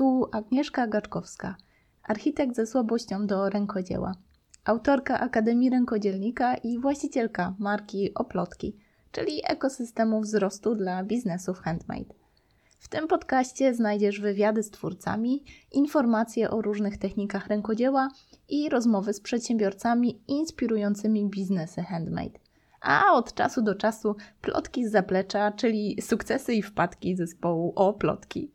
Tu Agnieszka Gaczkowska, architekt ze słabością do rękodzieła, autorka Akademii Rękodzielnika i właścicielka marki Oplotki, czyli ekosystemu wzrostu dla biznesów handmade. W tym podcaście znajdziesz wywiady z twórcami, informacje o różnych technikach rękodzieła i rozmowy z przedsiębiorcami inspirującymi biznesy handmade. A od czasu do czasu plotki z zaplecza, czyli sukcesy i wpadki zespołu o plotki.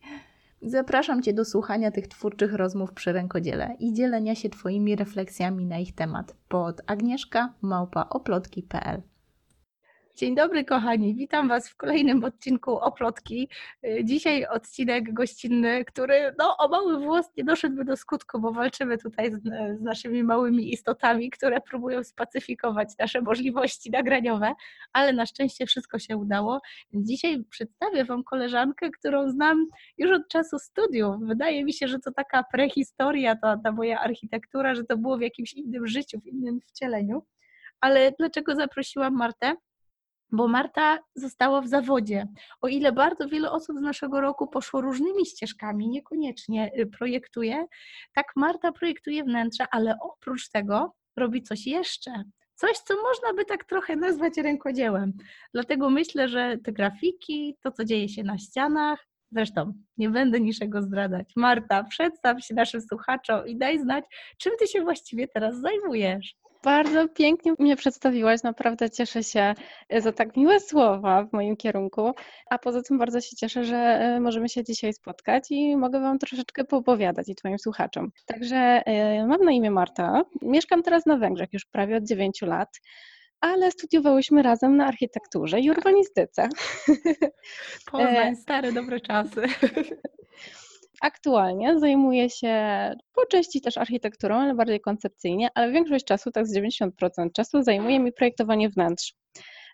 Zapraszam Cię do słuchania tych twórczych rozmów przy rękodziele i dzielenia się Twoimi refleksjami na ich temat. Pod agnieszka.małpaoplotki.pl Dzień dobry kochani, witam Was w kolejnym odcinku Oplotki. Dzisiaj odcinek gościnny, który no, o mały włos nie doszedłby do skutku, bo walczymy tutaj z, z naszymi małymi istotami, które próbują spacyfikować nasze możliwości nagraniowe, ale na szczęście wszystko się udało. Dzisiaj przedstawię Wam koleżankę, którą znam już od czasu studiów. Wydaje mi się, że to taka prehistoria, ta, ta moja architektura, że to było w jakimś innym życiu, w innym wcieleniu. Ale dlaczego zaprosiłam Martę? Bo Marta została w zawodzie. O ile bardzo wiele osób z naszego roku poszło różnymi ścieżkami, niekoniecznie y, projektuje, tak Marta projektuje wnętrze, ale oprócz tego robi coś jeszcze. Coś, co można by tak trochę nazwać rękodziełem. Dlatego myślę, że te grafiki, to co dzieje się na ścianach, Zresztą nie będę niczego zdradzać. Marta, przedstaw się naszym słuchaczom i daj znać, czym ty się właściwie teraz zajmujesz. Bardzo pięknie mnie przedstawiłaś, naprawdę cieszę się e, za tak miłe słowa w moim kierunku, a poza tym bardzo się cieszę, że e, możemy się dzisiaj spotkać i mogę Wam troszeczkę poopowiadać i Twoim słuchaczom. Także e, mam na imię Marta, mieszkam teraz na Węgrzech już prawie od 9 lat, ale studiowałyśmy razem na architekturze i urbanistyce. Poznań, stare dobre czasy. Aktualnie zajmuję się po części też architekturą, ale bardziej koncepcyjnie, ale większość czasu, tak z 90% czasu, zajmuje mi projektowanie wnętrz.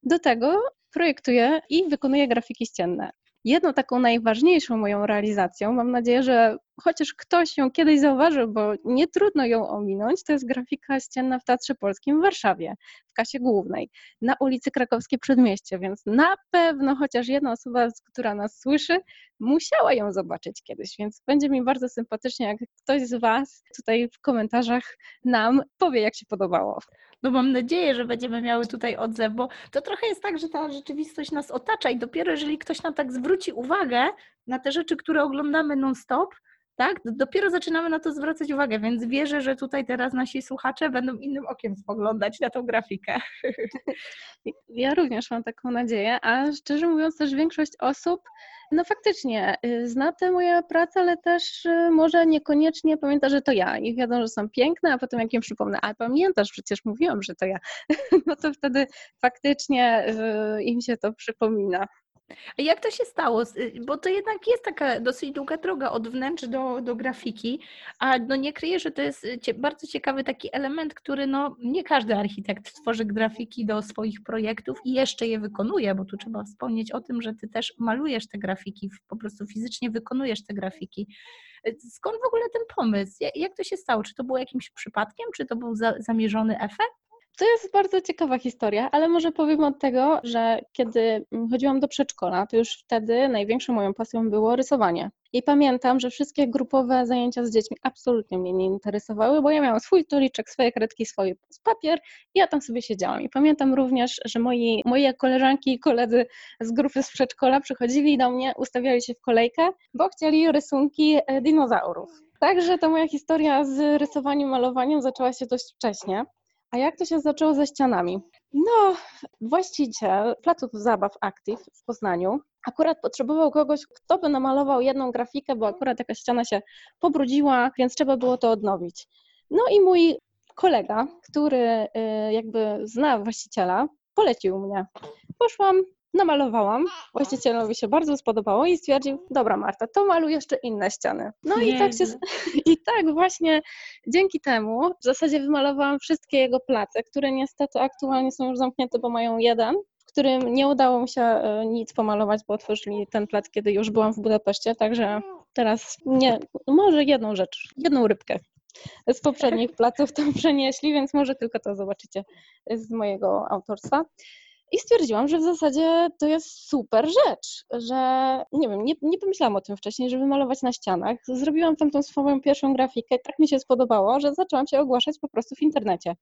Do tego projektuję i wykonuję grafiki ścienne. Jedną taką najważniejszą moją realizacją, mam nadzieję, że chociaż ktoś ją kiedyś zauważył, bo nie trudno ją ominąć, to jest grafika ścienna w Teatrze Polskim w Warszawie, w kasie głównej, na ulicy Krakowskiej Przedmieście, więc na pewno chociaż jedna osoba, która nas słyszy, musiała ją zobaczyć kiedyś, więc będzie mi bardzo sympatycznie, jak ktoś z Was tutaj w komentarzach nam powie, jak się podobało. No mam nadzieję, że będziemy miały tutaj odzew, bo to trochę jest tak, że ta rzeczywistość nas otacza i dopiero jeżeli ktoś nam tak zwróci uwagę na te rzeczy, które oglądamy non-stop, tak? Dopiero zaczynamy na to zwracać uwagę, więc wierzę, że tutaj teraz nasi słuchacze będą innym okiem spoglądać na tą grafikę. Ja również mam taką nadzieję, a szczerze mówiąc też większość osób no faktycznie, y, zna tę moje pracę, ale też y, może niekoniecznie pamięta, że to ja i wiadomo, że są piękne, a potem jak im przypomnę, a pamiętasz, przecież mówiłam, że to ja, no to wtedy faktycznie y, im się to przypomina. A jak to się stało? Y, bo to jednak jest taka dosyć długa droga od wnętrz do, do grafiki, a no nie kryję, że to jest y, bardzo ciekawy taki element, który no nie każdy architekt tworzy grafiki do swoich projektów i jeszcze je wykonuje, bo tu trzeba wspomnieć o tym, że ty też malujesz te grafiki, po prostu fizycznie wykonujesz te grafiki. Y, skąd w ogóle ten pomysł? Jak to się stało? Czy to było jakimś przypadkiem, czy to był za, zamierzony efekt? To jest bardzo ciekawa historia, ale może powiem od tego, że kiedy chodziłam do przedszkola, to już wtedy największą moją pasją było rysowanie. I pamiętam, że wszystkie grupowe zajęcia z dziećmi absolutnie mnie nie interesowały, bo ja miałam swój stoliczek, swoje kredki, swój papier i ja tam sobie siedziałam. I pamiętam również, że moi, moje koleżanki i koledzy z grupy z przedszkola przychodzili do mnie, ustawiali się w kolejkę, bo chcieli rysunki e, dinozaurów. Także ta moja historia z rysowaniem, malowaniem zaczęła się dość wcześnie. A jak to się zaczęło ze ścianami? No, właściciel placów zabaw Active w Poznaniu akurat potrzebował kogoś, kto by namalował jedną grafikę, bo akurat jakaś ściana się pobrudziła, więc trzeba było to odnowić. No i mój kolega, który y, jakby zna właściciela, polecił mnie. Poszłam, namalowałam. Właścicielowi się bardzo spodobało i stwierdził, dobra Marta, to maluj jeszcze inne ściany. No i tak, się, i tak właśnie dzięki temu w zasadzie wymalowałam wszystkie jego place, które niestety aktualnie są już zamknięte, bo mają jeden, w którym nie udało mi się e, nic pomalować, bo otworzyli ten plac, kiedy już byłam w Budapeszcie, także teraz nie, może jedną rzecz, jedną rybkę z poprzednich placów tam przenieśli, więc może tylko to zobaczycie z mojego autorstwa. I stwierdziłam, że w zasadzie to jest super rzecz, że nie wiem, nie, nie pomyślałam o tym wcześniej, żeby malować na ścianach. Zrobiłam tam tą swoją pierwszą grafikę, tak mi się spodobało, że zaczęłam się ogłaszać po prostu w internecie.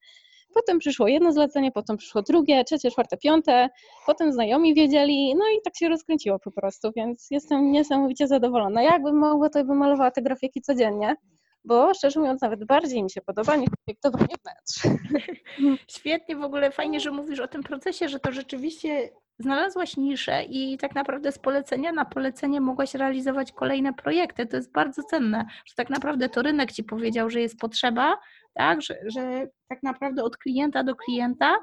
Potem przyszło jedno zlecenie, potem przyszło drugie, trzecie, czwarte, piąte, potem znajomi wiedzieli, no i tak się rozkręciło po prostu, więc jestem niesamowicie zadowolona. Jakbym mogła, to bym malowała te grafiki codziennie, bo szczerze mówiąc nawet bardziej mi się podoba niż projektowanie wnętrz. Świetnie, w ogóle fajnie, że mówisz o tym procesie, że to rzeczywiście znalazłaś niszę i tak naprawdę z polecenia na polecenie mogłaś realizować kolejne projekty. To jest bardzo cenne, że tak naprawdę to rynek ci powiedział, że jest potrzeba, tak, że, że tak naprawdę od klienta do klienta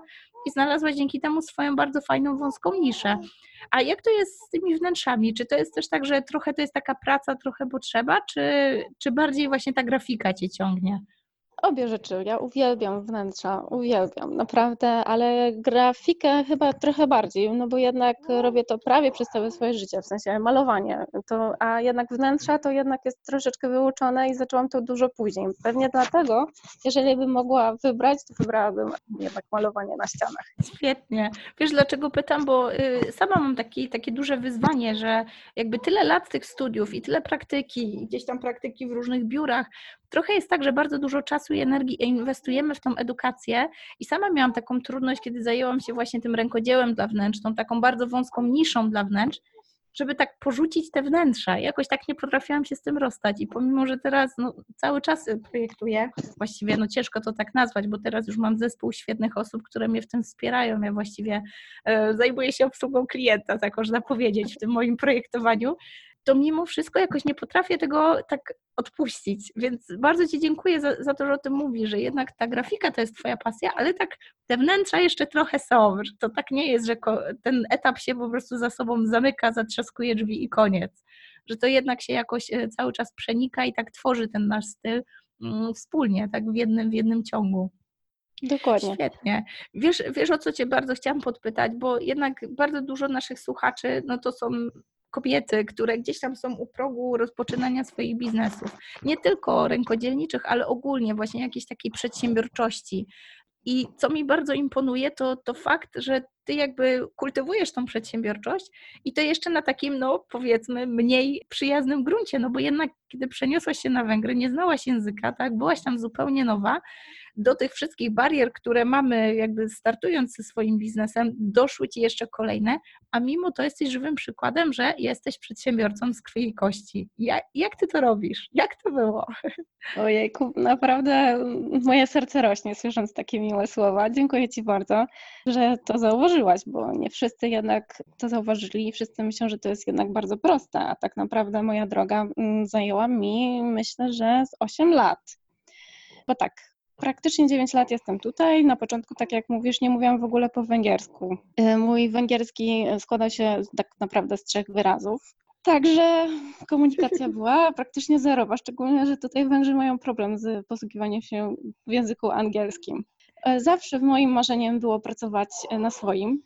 i znalazłaś dzięki temu swoją bardzo fajną, wąską niszę. A jak to jest z tymi wnętrzami? Czy to jest też tak, że trochę to jest taka praca, trochę potrzeba, czy, czy bardziej właśnie ta grafika cię ciągnie? Obie rzeczy. Ja uwielbiam wnętrza, uwielbiam, naprawdę, ale grafikę chyba trochę bardziej, no bo jednak robię to prawie przez całe swoje życie, w sensie malowanie, to, a jednak wnętrza to jednak jest troszeczkę wyuczone i zaczęłam to dużo później. Pewnie dlatego, jeżeli bym mogła wybrać, to wybrałabym jednak malowanie na ścianach. Świetnie. Wiesz dlaczego pytam, bo y, sama mam taki, takie duże wyzwanie, że jakby tyle lat tych studiów i tyle praktyki, gdzieś tam praktyki w różnych biurach, trochę jest tak, że bardzo dużo czasu i energii inwestujemy w tą edukację i sama miałam taką trudność, kiedy zajęłam się właśnie tym rękodziełem dla wnętrz, tą taką bardzo wąską niszą dla wnętrz, żeby tak porzucić te wnętrza. Jakoś tak nie potrafiłam się z tym rozstać i pomimo, że teraz no, cały czas projektuję, właściwie no ciężko to tak nazwać, bo teraz już mam zespół świetnych osób, które mnie w tym wspierają. Ja właściwie e, zajmuję się obsługą klienta, tak można powiedzieć, w tym moim projektowaniu, to mimo wszystko jakoś nie potrafię tego tak odpuścić. Więc bardzo Ci dziękuję za, za, to, że o tym mówisz, że jednak ta grafika to jest Twoja pasja, ale tak te wnętrza jeszcze trochę są, że to tak nie jest, że ten etap się po prostu za sobą zamyka, zatrzaskuje drzwi i koniec. Że to jednak się jakoś e, cały czas przenika i tak tworzy ten nasz styl mm, wspólnie, tak w jednym, w jednym ciągu. Dokładnie. Świetnie. Wiesz, wiesz, o co Cię bardzo chciałam podpytać, bo jednak bardzo dużo naszych słuchaczy, no to są kobiety, które gdzieś tam są u progu rozpoczynania swoich biznesów. Nie tylko rękodzielniczych, ale ogólnie właśnie jakiejś takiej przedsiębiorczości. I co mi bardzo imponuje, to, to fakt, że ty jakby kultywujesz tą przedsiębiorczość i to jeszcze na takim, no powiedzmy, mniej przyjaznym gruncie, no bo jednak kiedy przeniosłaś się na Węgry, nie znałaś języka, tak, byłaś tam zupełnie nowa, do tych wszystkich barier, które mamy jakby startując ze swoim biznesem, doszły Ci jeszcze kolejne, a mimo to jesteś żywym przykładem, że jesteś przedsiębiorcą z krwi i kości. Jak, jak Ty to robisz? Jak to było? Ojejku, naprawdę moje serce rośnie słysząc takie miłe słowa. Dziękuję Ci bardzo, że to zauważyłaś, bo nie wszyscy jednak to zauważyli i wszyscy myślą, że to jest jednak bardzo proste, a tak naprawdę moja droga mm, zajęła mi myślę, że z 8 lat. Bo tak, Praktycznie 9 lat jestem tutaj. Na początku, tak jak mówisz, nie mówiłam w ogóle po węgiersku. E, mój węgierski składał się tak naprawdę z trzech wyrazów. Także komunikacja była praktycznie zerowa, szczególnie, że tutaj Węgrzy mają problem z posługiwaniem się w języku angielskim. E, zawsze moim marzeniem było pracować na swoim,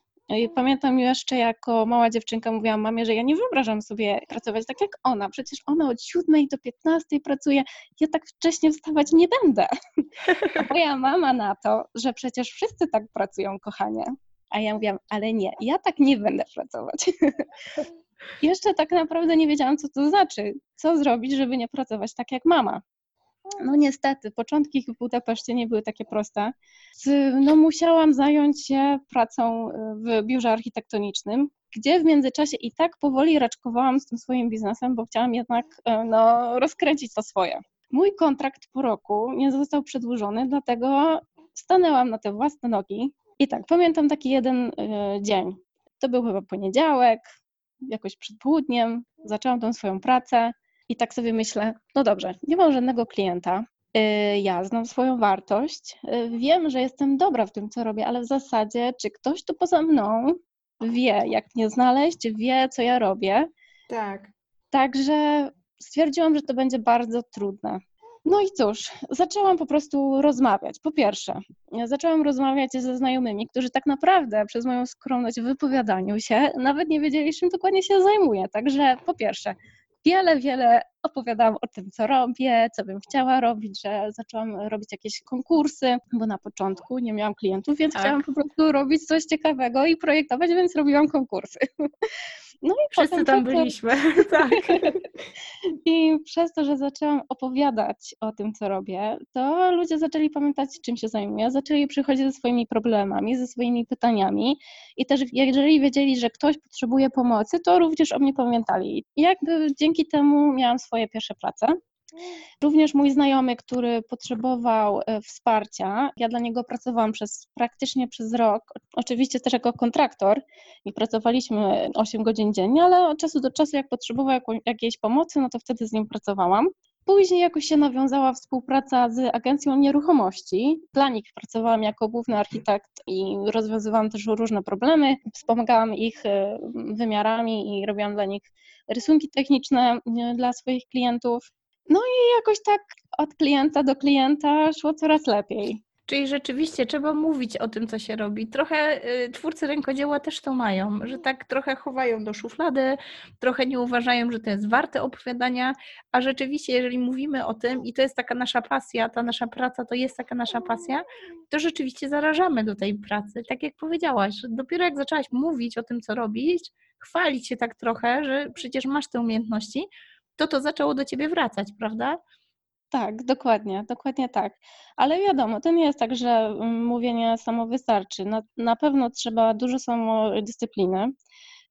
Pamiętam jeszcze jako mała dziewczynka mówiłam mamie, że ja nie wyobrażam sobie pracować tak jak ona. Przecież ona od 7 do 15 pracuje, ja tak wcześnie wstawać nie będę. A moja mama na to, że przecież wszyscy tak pracują, kochanie. A ja mówiłam, ale nie, ja tak nie będę pracować. Jeszcze tak naprawdę nie wiedziałam, co to znaczy. Co zrobić, żeby nie pracować tak jak mama. No niestety, początki w Budapeszcie nie były takie proste. No musiałam zająć się pracą e, w biurze architektonicznym, gdzie w międzyczasie i tak powoli raczkowałam z tym swoim biznesem, bo chciałam jednak e, no, rozkręcić to swoje. Mój kontrakt po roku nie został przedłużony, dlatego stanęłam na te własne nogi. I tak, pamiętam taki jeden e, dzień. To był chyba poniedziałek, jakoś przed południem. Zaczęłam tą swoją pracę. I tak sobie myślę, no dobrze, nie mam żadnego klienta, y, ja znam swoją wartość, y, wiem, że jestem dobra w tym, co robię, ale w zasadzie, czy ktoś tu poza mną wie, jak mnie znaleźć, wie, co ja robię. Tak. Także stwierdziłam, że to będzie bardzo trudne. No i cóż, zaczęłam po prostu rozmawiać. Po pierwsze, zaczęłam rozmawiać ze znajomymi, którzy tak naprawdę przez moją skromność w wypowiadaniu się nawet nie wiedzieli, czym dokładnie się zajmuję. Także po pierwsze, wiele, wiele opowiadałam o tym, co robię, co bym chciała robić, że zaczęłam robić jakieś konkursy, bo na początku nie miałam klientów, więc Tak. chciałam po prostu robić coś ciekawego i projektować, więc robiłam konkursy. No i Wszyscy tam to- byliśmy. tak. I przez to, że zaczęłam opowiadać o tym, co robię, to ludzie zaczęli pamiętać, czym się zajmuję, zaczęli przychodzić ze swoimi problemami, ze swoimi pytaniami i też jeżeli wiedzieli, że ktoś potrzebuje pomocy, to również o mnie pamiętali. I jakby dzięki temu miałam swoje pierwsze prace. Również mój znajomy, który potrzebował e, wsparcia, ja dla niego pracowałam przez praktycznie przez rok, oczywiście też jako kontraktor i pracowaliśmy 8 godzin dziennie, ale od czasu do czasu jak potrzebował jakiejś pomocy, no to wtedy z nim pracowałam. Później jakoś się nawiązała współpraca z agencją nieruchomości. Dla nich pracowałam jako główny architekt i rozwiązywałam też różne problemy. Wspomagałam ich e, wymiarami i robiłam dla nich rysunki techniczne e, dla swoich klientów. No i jakoś tak od klienta do klienta szło coraz lepiej. Czyli rzeczywiście trzeba mówić o tym, co się robi. Trochę y, twórcy rękodzieła też to mają, że tak trochę chowają do szuflady, trochę nie uważają, że to jest warte opowiadania, a rzeczywiście, jeżeli mówimy o tym i to jest taka nasza pasja, ta nasza praca to jest taka nasza pasja, to rzeczywiście zarażamy do tej pracy. Tak jak powiedziałaś, dopiero jak zaczęłaś mówić o tym, co robić, chwalić się tak trochę, że przecież masz te umiejętności, to to zaczęło do ciebie wracać, prawda? Tak, dokładnie, dokładnie tak. Ale wiadomo, to nie jest tak, że mm, mówienie samo wystarczy. Na, na pewno trzeba dużo samodyscypliny,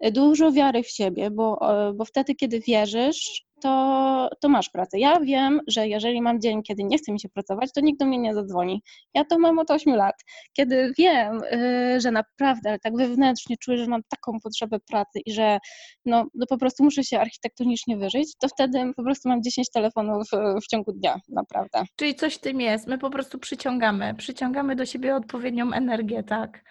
dużo wiary w siebie, bo, e, bo wtedy, kiedy wierzysz, to, to masz pracę. Ja wiem, że jeżeli mam dzień, kiedy nie chce mi się pracować, to nikt do mnie nie zadzwoni. Ja to mam od 8 lat. Kiedy wiem, y, że naprawdę ale tak wewnętrznie czuję, że mam taką potrzebę pracy i że no, no po prostu muszę się architektonicznie wyżyć, to wtedy po prostu mam 10 telefonów e, w ciągu dnia, naprawdę. Czyli coś w tym jest. My po prostu przyciągamy, przyciągamy do siebie odpowiednią energię, tak.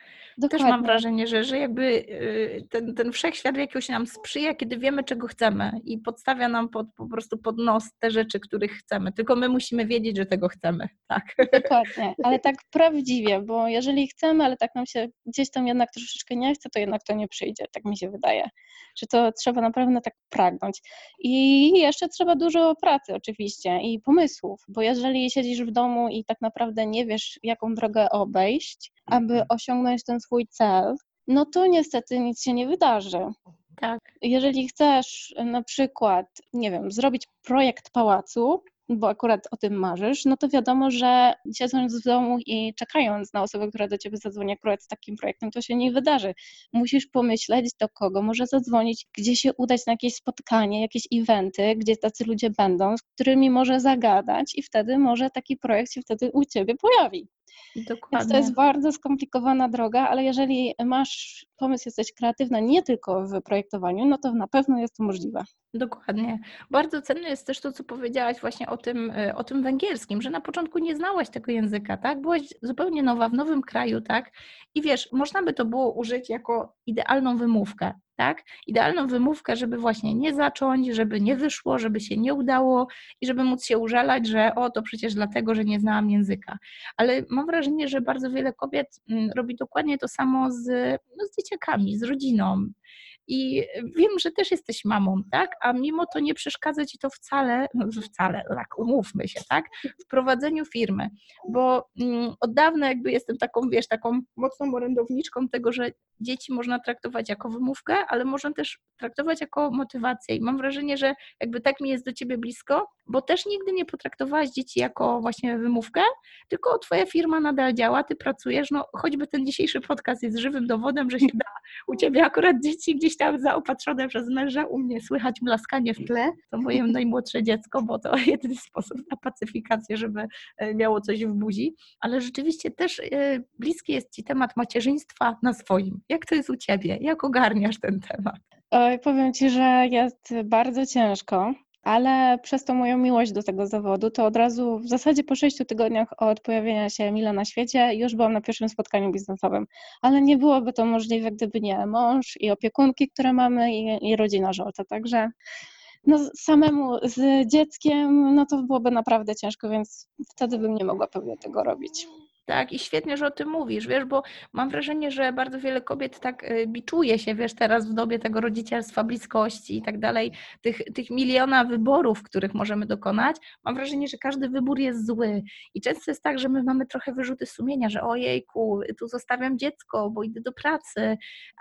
Też mam wrażenie, że, że jakby y, ten, ten wszechświat jakoś nam sprzyja, kiedy wiemy, czego chcemy i podstawia nam pod, po prostu pod nos te rzeczy, których chcemy. Tylko my musimy wiedzieć, że tego chcemy, tak. Dokładnie, ale tak prawdziwie, bo jeżeli chcemy, ale tak nam się gdzieś tam jednak troszeczkę nie chce, to jednak to nie przyjdzie, tak mi się wydaje, że to trzeba naprawdę tak pragnąć. I jeszcze trzeba dużo pracy oczywiście i pomysłów, bo jeżeli siedzisz w domu i tak naprawdę nie wiesz, jaką drogę obejść, aby osiągnąć ten swój cel, no to niestety nic się nie wydarzy. Tak. Jeżeli chcesz na przykład, nie wiem, zrobić projekt pałacu, bo akurat o tym marzysz, no to wiadomo, że siedząc w domu i czekając na osobę, która do ciebie zadzwoni akurat z takim projektem, to się nie wydarzy. Musisz pomyśleć, do kogo może zadzwonić, gdzie się udać na jakieś spotkanie, jakieś eventy, gdzie tacy ludzie będą, z którymi może zagadać i wtedy może taki projekt się wtedy u ciebie pojawi. Dokładnie. Więc to jest bardzo skomplikowana droga, ale jeżeli masz pomysł, jesteś kreatywna nie tylko w projektowaniu, no to na pewno jest to możliwe. Dokładnie. Bardzo cenne jest też to, co powiedziałaś właśnie o tym, y, o tym węgierskim, że na początku nie znałaś tego języka, tak? Byłaś zupełnie nowa w nowym kraju, tak? I wiesz, można by to było użyć jako idealną wymówkę, tak? Idealną wymówkę, żeby właśnie nie zacząć, żeby nie wyszło, żeby się nie udało i żeby móc się użalać, że o, to przecież dlatego, że nie znałam języka. Ale mam wrażenie, że bardzo wiele kobiet mm, robi dokładnie to samo z, no, z dzieciakami, z rodziną. I wiem, że też jesteś mamą, tak? A mimo to nie przeszkadza ci to wcale, no wcale, tak, umówmy się, tak? W prowadzeniu firmy, bo mm, od dawna jakby jestem taką, wiesz, taką mocną orędowniczką tego, że dzieci można traktować jako wymówkę, ale można też traktować jako motywację. I mam wrażenie, że jakby tak mi jest do ciebie blisko, bo też nigdy nie potraktowałaś dzieci jako właśnie wymówkę, tylko twoja firma nadal działa, ty pracujesz, no choćby ten dzisiejszy podcast jest żywym dowodem, że się da u ciebie akurat dzieci gdzieś tam zaopatrzone przez męża, u mnie słychać mlaskanie w tle, to moje najmłodsze dziecko, bo to jedyny sposób na pacyfikację, żeby e, miało coś w buzi, ale rzeczywiście też e, bliski jest ci temat macierzyństwa na swoim. Jak to jest u ciebie? Jak ogarniasz ten temat? Oj, powiem ci, że jest bardzo ciężko. Ale przez tą moją miłość do tego zawodu, to od razu w zasadzie po sześciu tygodniach od pojawienia się Mila na świecie już byłam na pierwszym spotkaniu biznesowym. Ale nie byłoby to możliwe, gdyby nie mąż i opiekunki, które mamy i, i rodzina żolta. Także no, samemu z dzieckiem, no to byłoby naprawdę ciężko, więc wtedy bym nie mogła pewnie tego robić. Tak, i świetnie, że o tym mówisz, wiesz, bo mam wrażenie, że bardzo wiele kobiet tak y, biczuje się, wiesz, teraz w dobie tego rodzicielstwa, bliskości i tak dalej, tych, tych miliona wyborów, których możemy dokonać. Mam wrażenie, że każdy wybór jest zły. I często jest tak, że my mamy trochę wyrzuty sumienia, że ojejku, tu zostawiam dziecko, bo idę do pracy,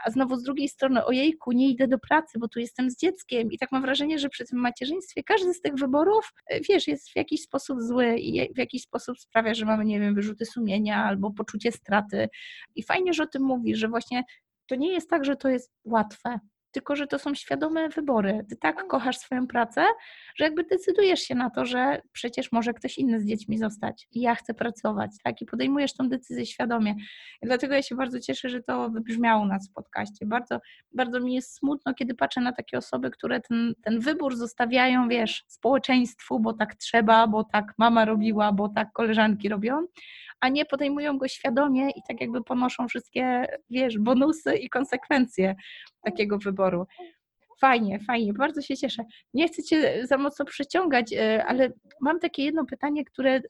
a znowu z drugiej strony, ojejku, nie idę do pracy, bo tu jestem z dzieckiem. I tak mam wrażenie, że przy tym macierzyństwie każdy z tych wyborów, y, wiesz, jest w jakiś sposób zły i w jakiś sposób sprawia, że mamy, nie wiem, wyrzuty sumienia albo poczucie straty. I fajnie, że o tym mówisz, że właśnie to nie jest tak, że to jest łatwe, tylko że to są świadome wybory. Ty tak kochasz swoją pracę, że jakby decydujesz się na to, że przecież może ktoś inny z dziećmi zostać i ja chcę pracować, tak? I podejmujesz tą decyzję świadomie. I dlatego ja się bardzo cieszę, że to wybrzmiało na w podcaście. Bardzo, bardzo mi jest smutno, kiedy patrzę na takie osoby, które ten, ten wybór zostawiają, wiesz, społeczeństwu, bo tak trzeba, bo tak mama robiła, bo tak koleżanki robią, a nie podejmują go świadomie i tak jakby ponoszą wszystkie, wiesz, bonusy i konsekwencje takiego wyboru. Fajnie, fajnie, bardzo się cieszę. Nie chcę Cię za mocno przeciągać, e, ale mam takie jedno pytanie, które e,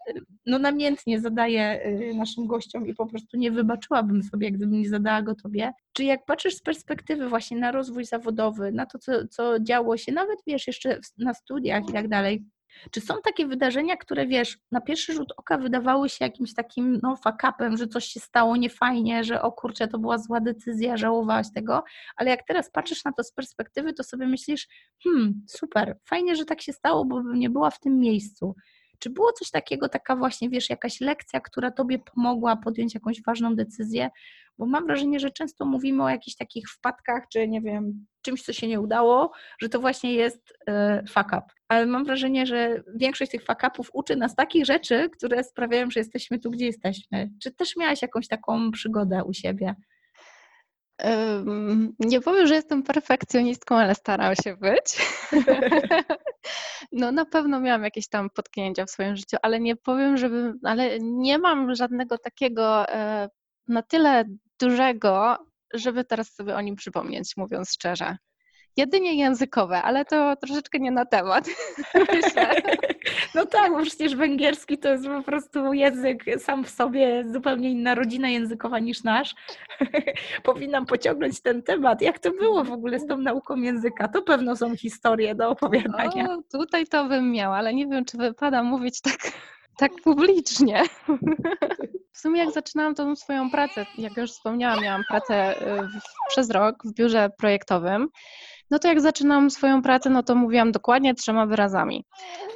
no namiętnie zadaję e, naszym gościom i po prostu nie wybaczyłabym sobie, gdybym nie zadała go Tobie. Czy jak patrzysz z perspektywy właśnie na rozwój zawodowy, na to, co, co działo się, nawet wiesz, jeszcze na studiach i tak dalej, czy są takie wydarzenia, które wiesz, na pierwszy rzut oka wydawały się jakimś takim no, fakapem, że coś się stało niefajnie, że o kurczę, to była zła decyzja, żałowałaś tego, ale jak teraz patrzysz na to z perspektywy, to sobie myślisz, hmm, super, fajnie, że tak się stało, bo bym nie była w tym miejscu. Czy było coś takiego, taka właśnie, wiesz, jakaś lekcja, która tobie pomogła podjąć jakąś ważną decyzję? Bo mam wrażenie, że często mówimy o jakichś takich wpadkach, czy nie wiem, czymś, co się nie udało, że to właśnie jest e, fuck up. Ale mam wrażenie, że większość tych fuck upów uczy nas takich rzeczy, które sprawiają, że jesteśmy tu, gdzie jesteśmy. Czy też miałaś jakąś taką przygodę u siebie? Nie powiem, że jestem perfekcjonistką, ale staram się być. No na pewno miałam jakieś tam potknięcia w swoim życiu, ale nie powiem, żeby, ale nie mam żadnego takiego e, na tyle dużego, żeby teraz sobie o nim przypomnieć, mówiąc szczerze. Jedynie językowe, ale to troszeczkę nie na temat. Myślę. No tak, bo przecież węgierski to jest po prostu język sam w sobie, zupełnie inna rodzina językowa niż nasz. Powinnam pociągnąć ten temat. Jak to było w ogóle z tą nauką języka? To pewno są historie do opowiadania. O, tutaj to bym miała, ale nie wiem, czy wypada mówić tak, tak publicznie. W sumie jak zaczynałam tą swoją pracę, jak już wspomniałam, miałam pracę y, przez rok w biurze projektowym no to jak zaczynam swoją pracę, no to mówiłam dokładnie trzema wyrazami.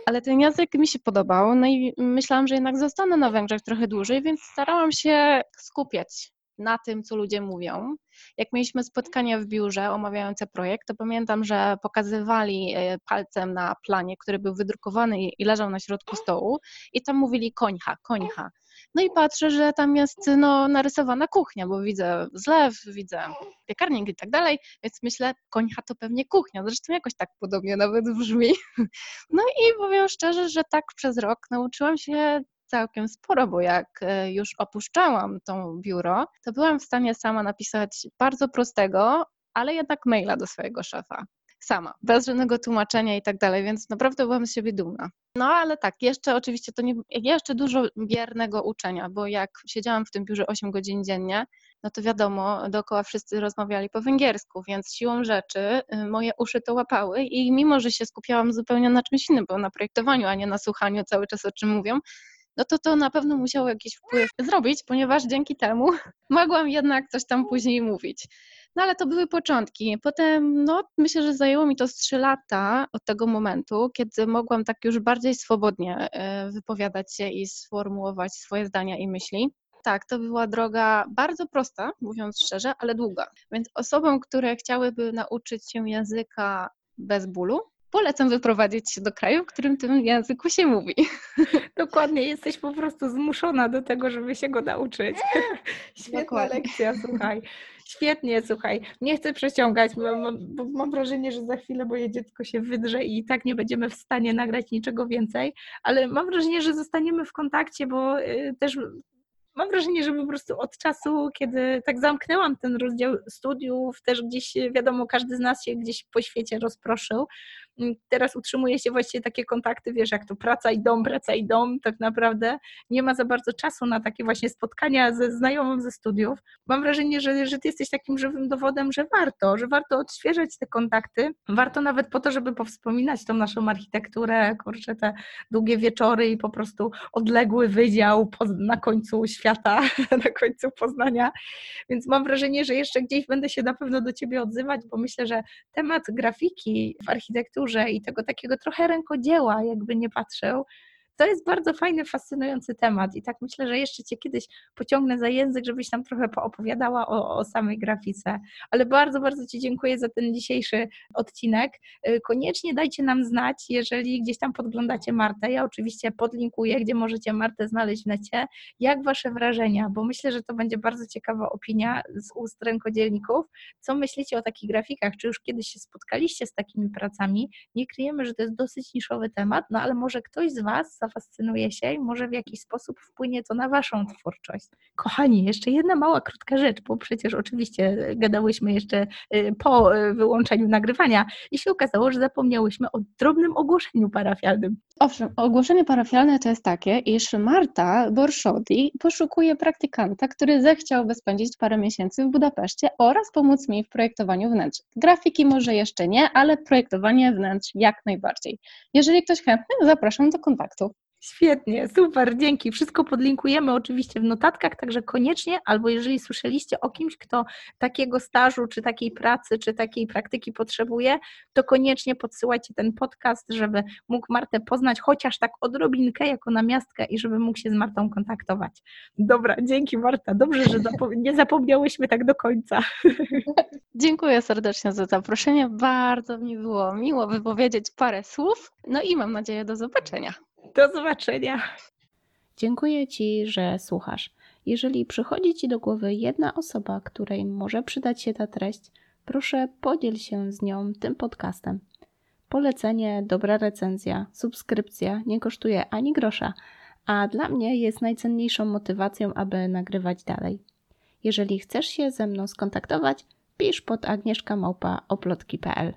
Ale ten język mi się podobał, no i myślałam, że jednak zostanę na Węgrzech trochę dłużej, więc starałam się skupiać na tym, co ludzie mówią. Jak mieliśmy spotkanie w biurze omawiające projekt, to pamiętam, że pokazywali e, palcem na planie, który był wydrukowany i leżał na środku stołu i tam mówili końcha, końcha. No i patrzę, że tam jest no, narysowana kuchnia, bo widzę zlew, widzę piekarnik i tak dalej, więc myślę, końcha to pewnie kuchnia. Zresztą jakoś tak podobnie nawet brzmi. No i powiem szczerze, że tak przez rok nauczyłam się całkiem sporo, bo jak e, już opuszczałam to biuro, to byłam w stanie sama napisać bardzo prostego, ale jednak maila do swojego szefa sama, bez żadnego tłumaczenia i tak dalej, więc naprawdę byłam z siebie dumna. No ale tak, jeszcze oczywiście to nie, jeszcze dużo biernego uczenia, bo jak siedziałam w tym biurze 8 godzin dziennie, no to wiadomo, dookoła wszyscy rozmawiali po węgiersku, więc siłą rzeczy y, moje uszy to łapały i mimo, że się skupiałam zupełnie na czymś innym, bo na projektowaniu, a nie na słuchaniu cały czas o czym mówią, no to to na pewno musiało jakiś wpływ zrobić, ponieważ dzięki temu mogłam jednak coś tam później mówić. No ale to były początki. Potem, no myślę, że zajęło mi to z trzy lata od tego momentu, kiedy mogłam tak już bardziej swobodnie e, wypowiadać się i sformułować swoje zdania i myśli. Tak, to była droga bardzo prosta, mówiąc szczerze, ale długa. Więc osobom, które chciałyby nauczyć się języka bez bólu, polecam wyprowadzić się do kraju, w którym tym języku się mówi. Dokładnie, jesteś po prostu zmuszona do tego, żeby się go nauczyć. Świetna Dokładnie. lekcja, słuchaj. Świetnie, słuchaj. Nie chcę przeciągać, bo mam wrażenie, że za chwilę moje dziecko się wydrze i tak nie będziemy w stanie nagrać niczego więcej, ale mam wrażenie, że zostaniemy w kontakcie, bo y, też mam wrażenie, że po prostu od czasu, kiedy tak zamknęłam ten rozdział studiów, też gdzieś, wiadomo, każdy z nas się gdzieś po świecie rozproszył, teraz utrzymuje się właściwie takie kontakty, wiesz, jak to praca i dom, praca i dom, tak naprawdę. Nie ma za bardzo czasu na takie właśnie spotkania ze znajomym ze studiów. Mam wrażenie, że, że ty jesteś takim żywym dowodem, że warto, że warto odświeżać te kontakty, warto nawet po to, żeby powspominać tą naszą architekturę, kurczę, te długie wieczory i po prostu odległy wydział na końcu świata, na końcu Poznania, więc mam wrażenie, że jeszcze gdzieś będę się na pewno do ciebie odzywać, bo myślę, że temat grafiki w architekturze i tego takiego trochę rękodzieła, jakby nie patrzył, to jest bardzo fajny, fascynujący temat i tak myślę, że jeszcze Cię kiedyś pociągnę za język, żebyś nam trochę poopowiadała o, o samej grafice. Ale bardzo, bardzo Ci dziękuję za ten dzisiejszy odcinek. Y, koniecznie dajcie nam znać, jeżeli gdzieś tam podglądacie Martę. Ja oczywiście podlinkuję, gdzie możecie Martę znaleźć w necie. Jak Wasze wrażenia? Bo myślę, że to będzie bardzo ciekawa opinia z ust rękodzielników. Co myślicie o takich grafikach? Czy już kiedyś się spotkaliście z takimi pracami? Nie kryjemy, że to jest dosyć niszowy temat, no ale może ktoś z Was zafascynuje się i może w jakiś sposób wpłynie to na Waszą twórczość. Kochani, jeszcze jedna mała, krótka rzecz, bo przecież oczywiście gadałyśmy jeszcze y, po y, wyłączeniu nagrywania i się okazało, że zapomniałyśmy o drobnym ogłoszeniu parafialnym. Owszem, ogłoszenie parafialne to jest takie, iż Marta Borszodi poszukuje praktykanta, który zechciałby spędzić parę miesięcy w Budapeszcie oraz pomóc mi w projektowaniu wnętrz. Grafiki może jeszcze nie, ale projektowanie wnętrz jak najbardziej. Jeżeli ktoś chętny, zapraszam do kontaktu. Świetnie, super, dzięki. Wszystko podlinkujemy oczywiście w notatkach, także koniecznie, albo jeżeli słyszeliście o kimś, kto takiego stażu, czy takiej pracy, czy takiej praktyki potrzebuje, to koniecznie podsyłajcie ten podcast, żeby mógł Martę poznać chociaż tak odrobinkę jako namiastkę i żeby mógł się z Martą kontaktować. Dobra, dzięki Marta. Dobrze, że nie zapomniałyśmy tak do końca. Dziękuję serdecznie za zaproszenie. Bardzo mi było miło wypowiedzieć parę słów. No i mam nadzieję do zobaczenia. Do zobaczenia. Dziękuję Ci, że słuchasz. Jeżeli przychodzi Ci do głowy jedna osoba, której może przydać się ta treść, proszę podziel się z nią tym podcastem. Polecenie, dobra recenzja, subskrypcja nie kosztuje ani grosza, a dla mnie jest najcenniejszą motywacją, aby nagrywać dalej. Jeżeli chcesz się ze mną skontaktować, pisz pod agnieszkamałpa.oplotki.pl